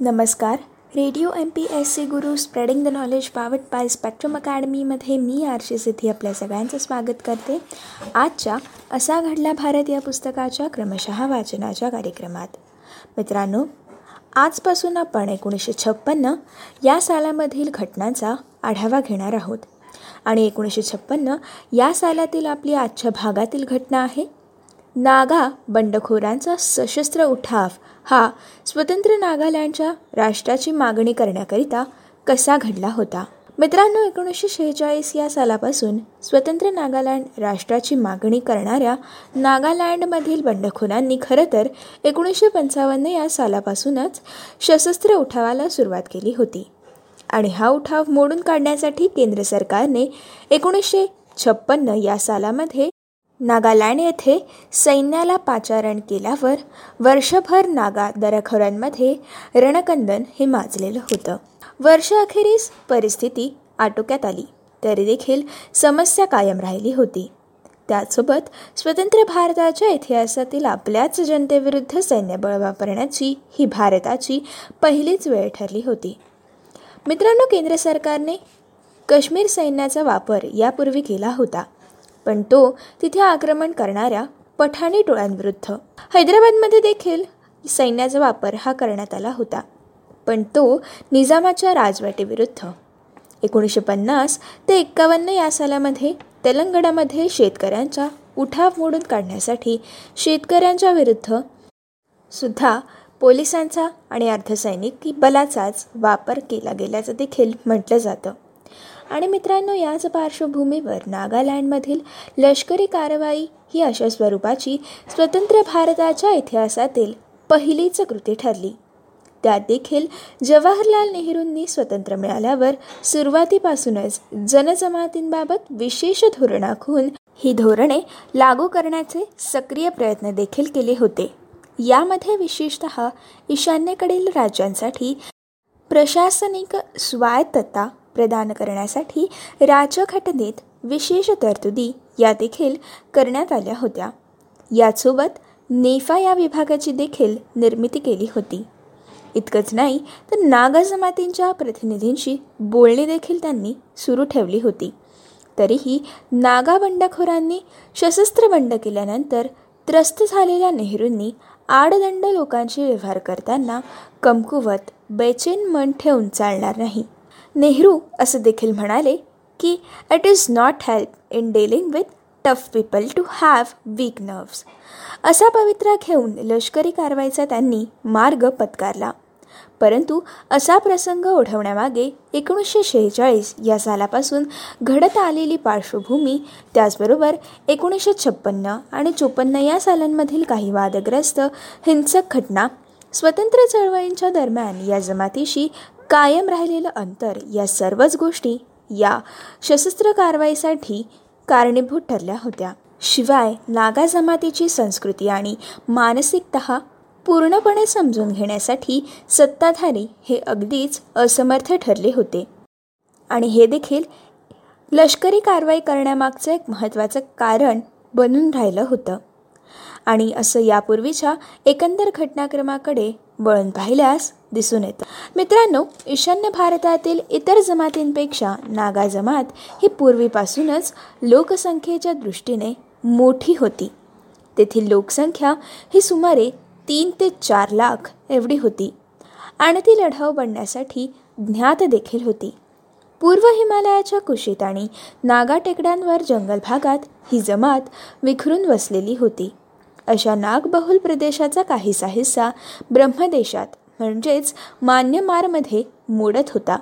नमस्कार. Radio M P S C Guru spreading the knowledge powered by spectrum अकॅडमीमध्ये मी आरशी सिद्धी आपल्या सगळ्यांचं स्वागत करते. आजच्या असा घडला भारत या पुस्तकाच्या क्रमशः वाचनाच्या कार्यक्रमात. मित्रांनो आजपासून आपण एकोणीसशे छप्पन्न या सालामधील घटनांचा आढावा घेणार आहोत. आणि एकोणीसशे छप्पन्न या सालातील आपली आजच्या भागातील घटना आहे. नागा बंडखोरांचा सशस्त्र उठाव. हा स्वतंत्र नागालँडच्या राष्ट्राची मागणी करण्याकरिता कसा घडला होता? मित्रांनो एकोणीसशे शेहेचाळीस या सालापासून स्वतंत्र नागालँड राष्ट्राची मागणी करणाऱ्या नागालँडमधील बंडखोरांनी खरं तर एकोणीसशे पंचावन्न या सालापासूनच सशस्त्र उठावाला सुरुवात केली होती. आणि हा उठाव मोडून काढण्यासाठी केंद्र सरकारने एकोणीसशे छप्पन्न या सालामध्ये नागालँड येथे सैन्याला पाचारण केल्यावर वर्षभर नागा दरखोऱ्यांमध्ये रणकंदन हे माजलेलं होतं. वर्षअखेरीस परिस्थिती आटोक्यात आली तरी देखील समस्या कायम राहिली होती. त्याचसोबत स्वतंत्र भारताच्या इतिहासातील आपल्याच जनतेविरुद्ध सैन्यबळ वापरण्याची ही भारताची पहिलीच वेळ ठरली होती. मित्रांनो केंद्र सरकारने काश्मीर सैन्याचा वापर यापूर्वी केला होता. पण तो तिथे आक्रमण करणाऱ्या पठाणी टोळ्यांविरुद्ध. हैदराबादमध्ये देखील सैन्याचा वापर हा करण्यात आला होता पण तो निजामाच्या राजवटीविरुद्ध. एकोणीसशे पन्नास ते एक्कावन्न या सालामध्ये तेलंगणामध्ये शेतकऱ्यांचा उठाव मोडून काढण्यासाठी शेतकऱ्यांच्या विरुद्ध सुद्धा पोलिसांचा आणि अर्धसैनिकी बलाचाच वापर केला गेल्याचं देखील म्हटलं जातं. आणि मित्रांनो याच पार्श्वभूमीवर नागालँडमधील लष्करी कारवाई ही अशा स्वरूपाची स्वतंत्र भारताच्या इतिहासातील पहिलीच कृती ठरली. त्यात देखील जवाहरलाल नेहरूंनी स्वतंत्र मिळाल्यावर सुरुवातीपासूनच जनजमातींबाबत विशेष धोरण आखून ही धोरणे लागू करण्याचे सक्रिय प्रयत्न देखील केले होते. यामध्ये विशेषत ईशान्येकडील राज्यांसाठी प्रशासनिक स्वायत्तता प्रदान करण्यासाठी राज्यघटनेत विशेष तरतुदी या देखील करण्यात आल्या होत्या. यासोबत नेफा या विभागाची देखील निर्मिती केली होती. इतकंच नाही तर नागा जमातींच्या प्रतिनिधींशी बोलणी देखील त्यांनी सुरू ठेवली होती. तरीही नागा बंडखोरांनी सशस्त्र बंड केल्यानंतर त्रस्त झालेल्या नेहरूंनी आडदंड लोकांशी व्यवहार करताना कमकुवत बेचैन मन ठेवून चालणार नाही. नेहरू असं देखील म्हणाले की it is not help in dealing with tough people to have weak nerves असा पवित्रा घेऊन लष्करी कारवाईचा त्यांनी मार्ग पत्कारला. परंतु असा प्रसंग ओढवण्यामागे एकोणीसशे शेहेचाळीस या सालापासून घडत आलेली पार्श्वभूमी त्याचबरोबर एकोणीसशे छप्पन्न आणि चोपन्न या सालांमधील काही वादग्रस्त हिंसक घटना स्वतंत्र चळवळींच्या दरम्यान या जमातीशी कायम राहिलेलं अंतर या सर्वच गोष्टी या सशस्त्र कारवाईसाठी कारणीभूत ठरल्या होत्या. शिवाय नागा जमातीची संस्कृती आणि मानसिकता पूर्णपणे समजून घेण्यासाठी सत्ताधारी हे अगदीच असमर्थ ठरले होते. आणि हे देखील लष्करी कारवाई करण्यामागचं एक महत्त्वाचं कारण बनून राहिलं होतं. आणि असं यापूर्वीच्या एकंदर घटनाक्रमाकडे वळून पाहिल्यास दिसून येतं. मित्रांनो ईशान्य भारतातील इतर जमातींपेक्षा नागा जमात ही पूर्वीपासूनच लोकसंख्येच्या दृष्टीने मोठी होती. तेथील लोकसंख्या ही सुमारे तीन ते चार लाख एवढी होती आणि ती लढाऊ बनण्यासाठी ज्ञात देखील होती. पूर्व हिमालयाच्या कुशीत आणि नागा टेकड्यांवर जंगल भागात ही जमात विखरून वसलेली होती. अशा नागबहुल प्रदेशाचा काहीसा हिस्सा ब्रह्मदेशात म्हणजेच मान्यमारमध्ये मोडत होता.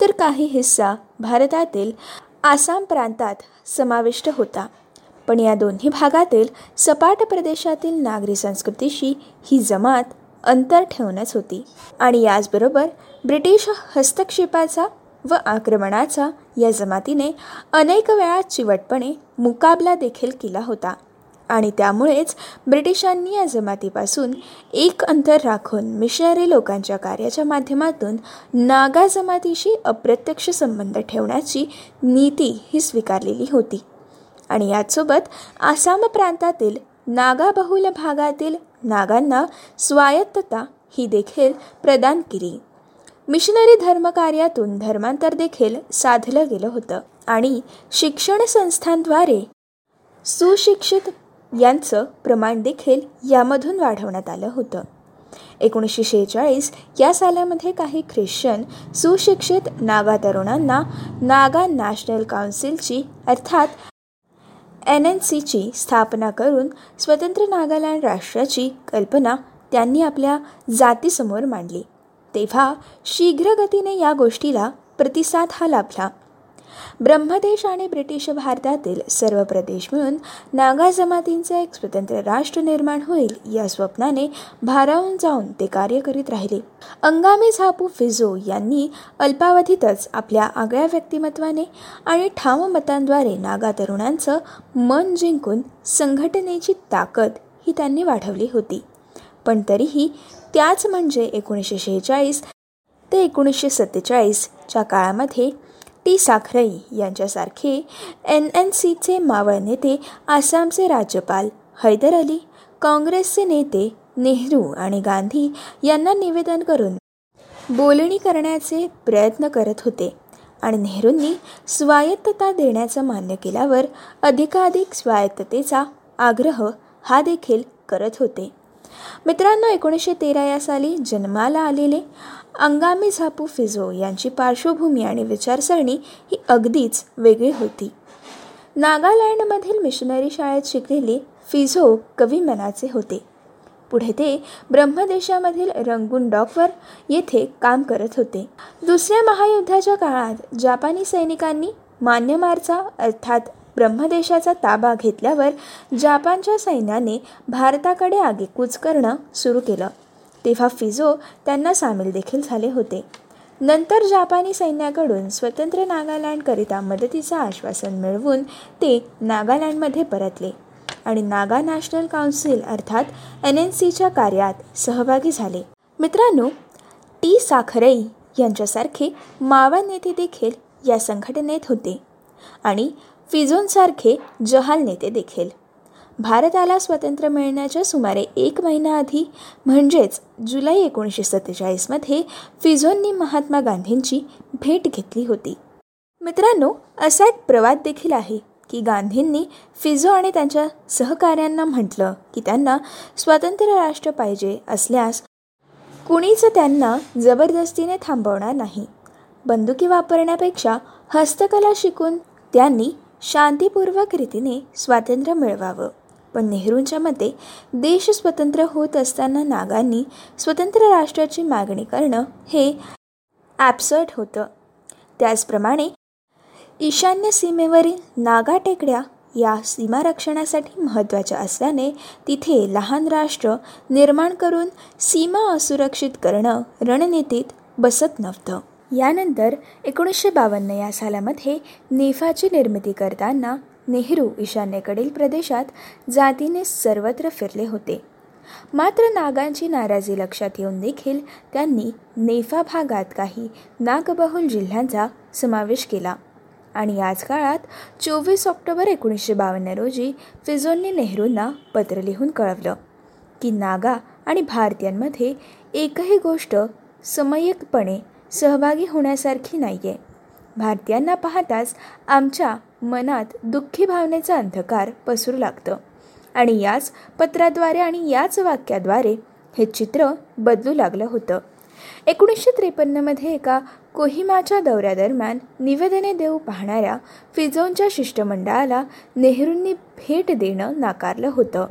तर काही हिस्सा भारतातील आसाम प्रांतात समाविष्ट होता. पण या दोन्ही भागातील सपाट प्रदेशातील नागरी संस्कृतीशी ही जमात अंतर ठेवूनच होती. आणि याचबरोबर ब्रिटिश हस्तक्षेपाचा व आक्रमणाचा या जमातीने अनेक वेळा चिवटपणे मुकाबला देखील केला होता. आणि त्यामुळेच ब्रिटिशांनी या जमातीपासून एक अंतर राखून मिशनरी लोकांच्या कार्याच्या माध्यमातून नागा जमातीशी अप्रत्यक्ष संबंध ठेवण्याची नीती ही स्वीकारलेली होती. आणि याचसोबत आसाम प्रांतातील नागा बहुल भागातील नागांना स्वायत्तता ही देखील प्रदान केली. मिशनरी धर्मकार्यातून धर्मांतर देखील साधलं गेलं होतं आणि शिक्षण संस्थांद्वारे सुशिक्षित यांचं प्रमाण देखील यामधून वाढवण्यात आलं होतं. एकोणीसशे शेहेचाळीस या सालामध्ये काही ख्रिश्चन सुशिक्षित नागा तरुणांना नागा नॅशनल काउन्सिलची अर्थात एन एन सीची स्थापना करून स्वतंत्र नागालँड राष्ट्राची कल्पना त्यांनी आपल्या जातीसमोर मांडली. तेव्हा शीघ्रगतीने या गोष्टीला प्रतिसाद हा लाभला. ब्रह्मदेश आणि ब्रिटिश भारतातील सर्व प्रदेश मिळून नागा जमातींचे एक स्वतंत्र राष्ट्र निर्माण होईल या स्वप्नाने भारावून जाऊन ते कार्य करीत राहिले. अंगामी झापू फिजो यांनी अल्पावधीतच आपल्या आगळ्या व्यक्तिमत्वाने आणि ठाम मतांद्वारे नागा तरुणांचं मन जिंकून संघटनेची ताकद ही त्यांनी वाढवली होती. पण तरीही त्याच म्हणजे एकोणीसशे शेहेचाळीस ते एकोणीसशे सत्तेचाळीसच्या काळामध्ये टी साखरई यांच्यासारखे एन एन सीचे मावळ नेते आसामचे राज्यपाल हैदर अली काँग्रेसचे नेते नेहरू आणि गांधी यांना निवेदन करून बोलणी करण्याचे प्रयत्न करत होते आणि नेहरूंनी स्वायत्तता देण्याचं मान्य केल्यावर अधिकाधिक स्वायत्ततेचा आग्रह हा देखील करत होते. मित्रांनो एकोणीसशे तेरा या साली जन्माला आलेले अंगामी झापू फिझो यांची पार्श्वभूमी आणि विचारसरणी ही अगदीच वेगळी होती. नागालँडमधील मिशनरी शाळेत शिकलेले फिझो कवी मनाचे होते. पुढे ते ब्रह्मदेशामधील रंगून डॉकवर येथे काम करत होते. दुसऱ्या महायुद्धाच्या काळात जापानी सैनिकांनी मान्यमारचा अर्थात ब्रह्मदेशाचा ताबा घेतल्यावर जापानच्या सैन्याने भारताकडे आगेकूच करणं सुरू केलं. तेव्हा फिजो त्यांना सामील देखील झाले होते. नंतर जापानी सैन्याकडून स्वतंत्र नागालँडकरिता मदतीचं आश्वासन मिळवून ते नागालँडमध्ये परतले आणि नागा नॅशनल काउन्सिल अर्थात एन एन सीच्या कार्यात सहभागी झाले. मित्रांनो टी. साखरई यांच्यासारखे मावा नेते देखील या संघटनेत होते आणि फिझोनसारखे जहाल नेते देखील. भारताला स्वातंत्र्य मिळण्याच्या सुमारे एक महिना आधी म्हणजेच जुलै एकोणीसशे सत्तेचाळीसमध्ये फिझोननी महात्मा गांधींची भेट घेतली होती. मित्रांनो असा एक प्रवाद देखील आहे की गांधींनी फिझो आणि त्यांच्या सहकाऱ्यांना म्हटलं की त्यांना स्वातंत्र्य राष्ट्र पाहिजे असल्यास कुणीच त्यांना जबरदस्तीने थांबवणार नाही. बंदुकी वापरण्यापेक्षा हस्तकला शिकून त्यांनी शांतीपूर्वक रीतीने स्वातंत्र्य मिळवावं. पण नेहरूंच्या मते देश स्वतंत्र होत असताना नागांनी स्वतंत्र राष्ट्राची मागणी करणं हे ॲप्सर्ट होतं. त्याचप्रमाणे ईशान्य सीमेवरील नागा टेकड्या या सीमारक्षणासाठी महत्त्वाच्या असल्याने तिथे लहान राष्ट्र निर्माण करून सीमा असुरक्षित करणं रणनीतीत बसत नव्हतं. यानंतर एकोणीसशे बावन्न या सालामध्ये नेफाची निर्मिती करताना नेहरू ईशान्येकडील प्रदेशात जातीने सर्वत्र फिरले होते. मात्र नागांची नाराजी लक्षात येऊन देखील त्यांनी नेफा भागात काही नागबहुल जिल्ह्यांचा समावेश केला. आणि याच काळात चोवीस ऑक्टोबर एकोणीसशे बावन्न रोजी फिजोनने नेहरूंना पत्र लिहून कळवलं की नागा आणि भारतीयांमध्ये एकही गोष्ट समयकपणे सहभागी होण्यासारखी नाही आहे भारतीयांना पाहताच आमच्या मनात दुःखी भावनेचा अंधकार पसरू लागतं. आणि याच पत्राद्वारे आणि याच वाक्याद्वारे हे चित्र बदलू लागलं होतं. एकोणीसशे त्रेपन्नमध्ये एका कोहिमाच्या दौऱ्यादरम्यान निवेदने देऊ पाहणाऱ्या फिजोनच्या शिष्टमंडळाला नेहरूंनी भेट देणं नाकारलं होतं.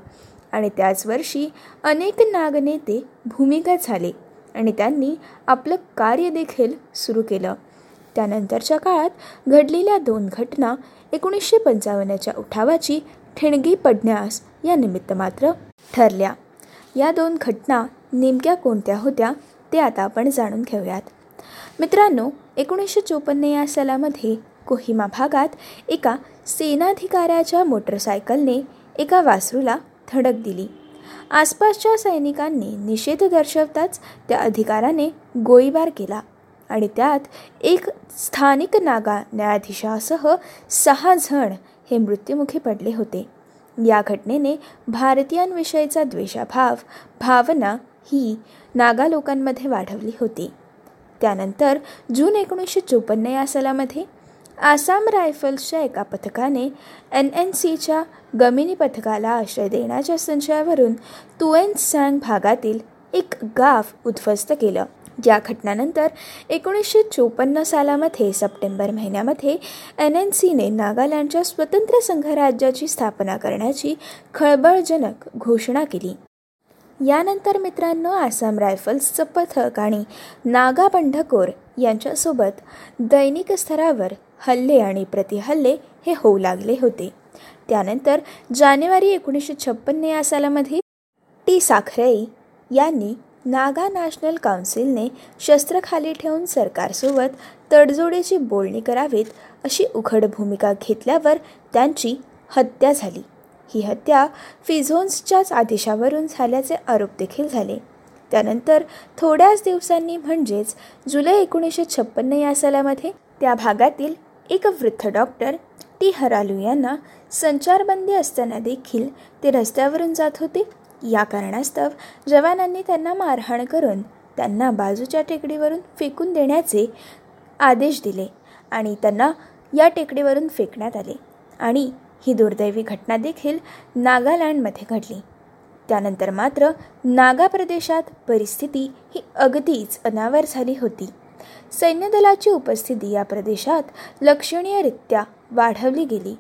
आणि त्याच वर्षी अनेक नागनेते भूमिगत झाले. आणि त्यांनी आपलं कार्य देखील सुरू केलं. त्यानंतरच्या काळात घडलेल्या दोन घटना एकोणीसशे पंचावन्नच्या उठावाची ठिणगी पडण्यास या निमित्त मात्र ठरल्या. या दोन घटना नेमक्या कोणत्या होत्या ते आता आपण जाणून घेऊयात. मित्रांनो एकोणीसशे चोपन्न या सालामध्ये कोहिमा भागात एका सेनाधिकाऱ्याच्या मोटरसायकलने एका वासरूला धडक दिली. आसपासच्या सैनिकांनी निषेध दर्शवताच त्या अधिकाराने गोळीबार केला आणि त्यात एक स्थानिक नागा न्यायाधीशासह सहा जण हे मृत्युमुखी पडले होते. या घटनेने भारतीयांविषयीचा द्वेषाभाव भावना ही नागा लोकांमध्ये वाढवली होती. त्यानंतर जून एकोणीसशे चोपन्न या सालामध्ये आसाम रायफल्सच्या एका पथकाने एन एन सीच्या गमिनी पथकाला आश्रय देण्याच्या संशयावरून तुएन भागातील एक गाव उद्ध्वस्त केलं. या घटनानंतर एकोणीसशे चोपन्न सालामध्ये सप्टेंबर महिन्यामध्ये एन एन सीने नागालँडच्या स्वतंत्र संघराज्याची स्थापना करण्याची खळबळजनक घोषणा केली. यानंतर मित्रांनो आसाम रायफल्सचं पथक आणि नागा बंडखोर यांच्यासोबत दैनिक स्तरावर हल्ले आणि प्रतिहल्ले हे होऊ लागले होते. त्यानंतर जानेवारी एकोणीसशे छप्पन्न या सालामध्ये टी साखरेई यांनी नागा नॅशनल काउन्सिलने शस्त्र खाली ठेवून सरकारसोबत तडजोडीची बोलणी करावीत अशी उघड भूमिका घेतल्यावर त्यांची हत्या झाली. ही हत्या फिझोन्सच्याच आदेशावरून झाल्याचे आरोप देखील झाले. त्यानंतर थोड्याच दिवसांनी म्हणजेच जुलै एकोणीसशे छप्पन्न या सालामध्ये त्या भागातील एक वृद्ध डॉक्टर टी हरालू यांना संचारबंदी असताना देखील ते रस्त्यावरून जात होते. या कारणास्तव जवानांनी त्यांना मारहाण करून त्यांना बाजूच्या टेकडीवरून फेकून देण्याचे आदेश दिले आणि त्यांना या टेकडीवरून फेकण्यात आले आणि ही दुर्दैवी घटना देखील नागालँडमध्ये घडली. त्यानंतर मात्र नागा प्रदेशात परिस्थिती ही अगदीच अनावर झाली होती. सैन्यदलाची उपस्थिती या प्रदेशात लक्षणीयरित्या वाढवली गेली.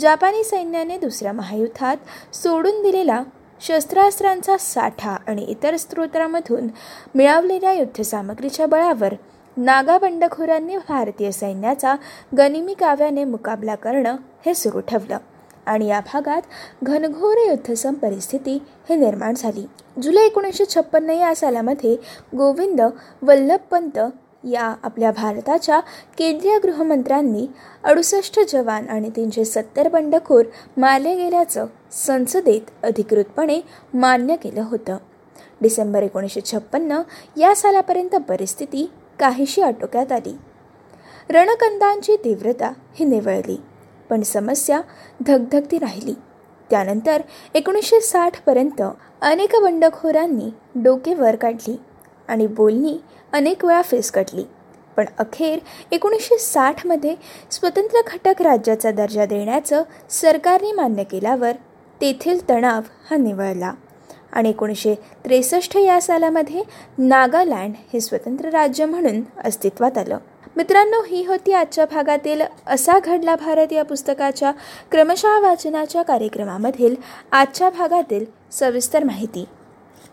जापानी सैन्याने दुसऱ्या महायुद्धात सोडून दिलेला शस्त्रास्त्रांचा साठा आणि इतर स्त्रोतांमधून मिळवलेल्या युद्धसामग्रीच्या बळावर नागा बंडखोरांनी भारतीय सैन्याचा गनिमी काव्याने मुकाबला करणं हे सुरू ठेवलं. आणि या भागात घनघोर युद्धसम परिस्थिती हे निर्माण झाली. जुलै एकोणीसशे छप्पन्न या सालामध्ये गोविंद वल्लभपंत या आपल्या भारताच्या केंद्रीय गृहमंत्र्यांनी अडुसष्ट जवान आणि तीनशे सत्तर बंडखोर मारले गेल्याचं संसदेत अधिकृतपणे मान्य केलं होतं. डिसेंबर एकोणीसशे छप्पन्न या सालापर्यंत परिस्थिती काहीशी आटोक्यात आली. रणकंदांची तीव्रता ही निवळली. पण समस्या धगधगती राहिली. त्यानंतर एकोणीसशे साठपर्यंत अनेक बंडखोरांनी डोके वर काढली आणि बोलणी अनेक वेळा फेसकटली पण अखेर एकोणीसशे साठमध्ये स्वतंत्र घटक राज्याचा दर्जा देण्याचं सरकारने मान्य केल्यावर तेथील तणाव हा निवळला आणि एकोणीसशे त्रेसष्ट या सालामध्ये नागालँड हे स्वतंत्र राज्य म्हणून अस्तित्वात आलं. मित्रांनो ही होती आजच्या भागातील असा घडला भारत या पुस्तकाच्या क्रमशः वाचनाच्या कार्यक्रमामधील आजच्या भागातील सविस्तर माहिती.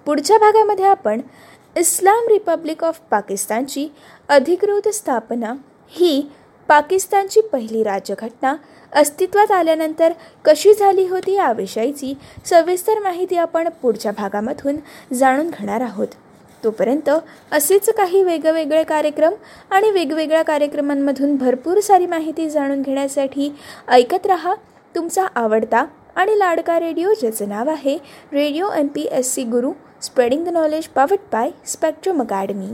पुढच्या भागामध्ये आपण इस्लाम रिपब्लिक ऑफ पाकिस्तानची अधिकृत स्थापना ही पाकिस्तानची पहिली राज्यघटना अस्तित्वात आल्यानंतर कशी झाली होती याविषयीची सविस्तर माहिती आपण पुढच्या भागामधून जाणून घेणार आहोत. तोपर्यंत असेच काही वेगवेगळे कार्यक्रम आणि वेगवेगळ्या कार्यक्रमांमधून भरपूर सारी माहिती जाणून घेण्यासाठी ऐकत रहा. तुमचा आवडता आणि लाडका रेडिओ ज्याचं नाव आहे radio M P S C Guru spreading the knowledge powered by spectrum academy.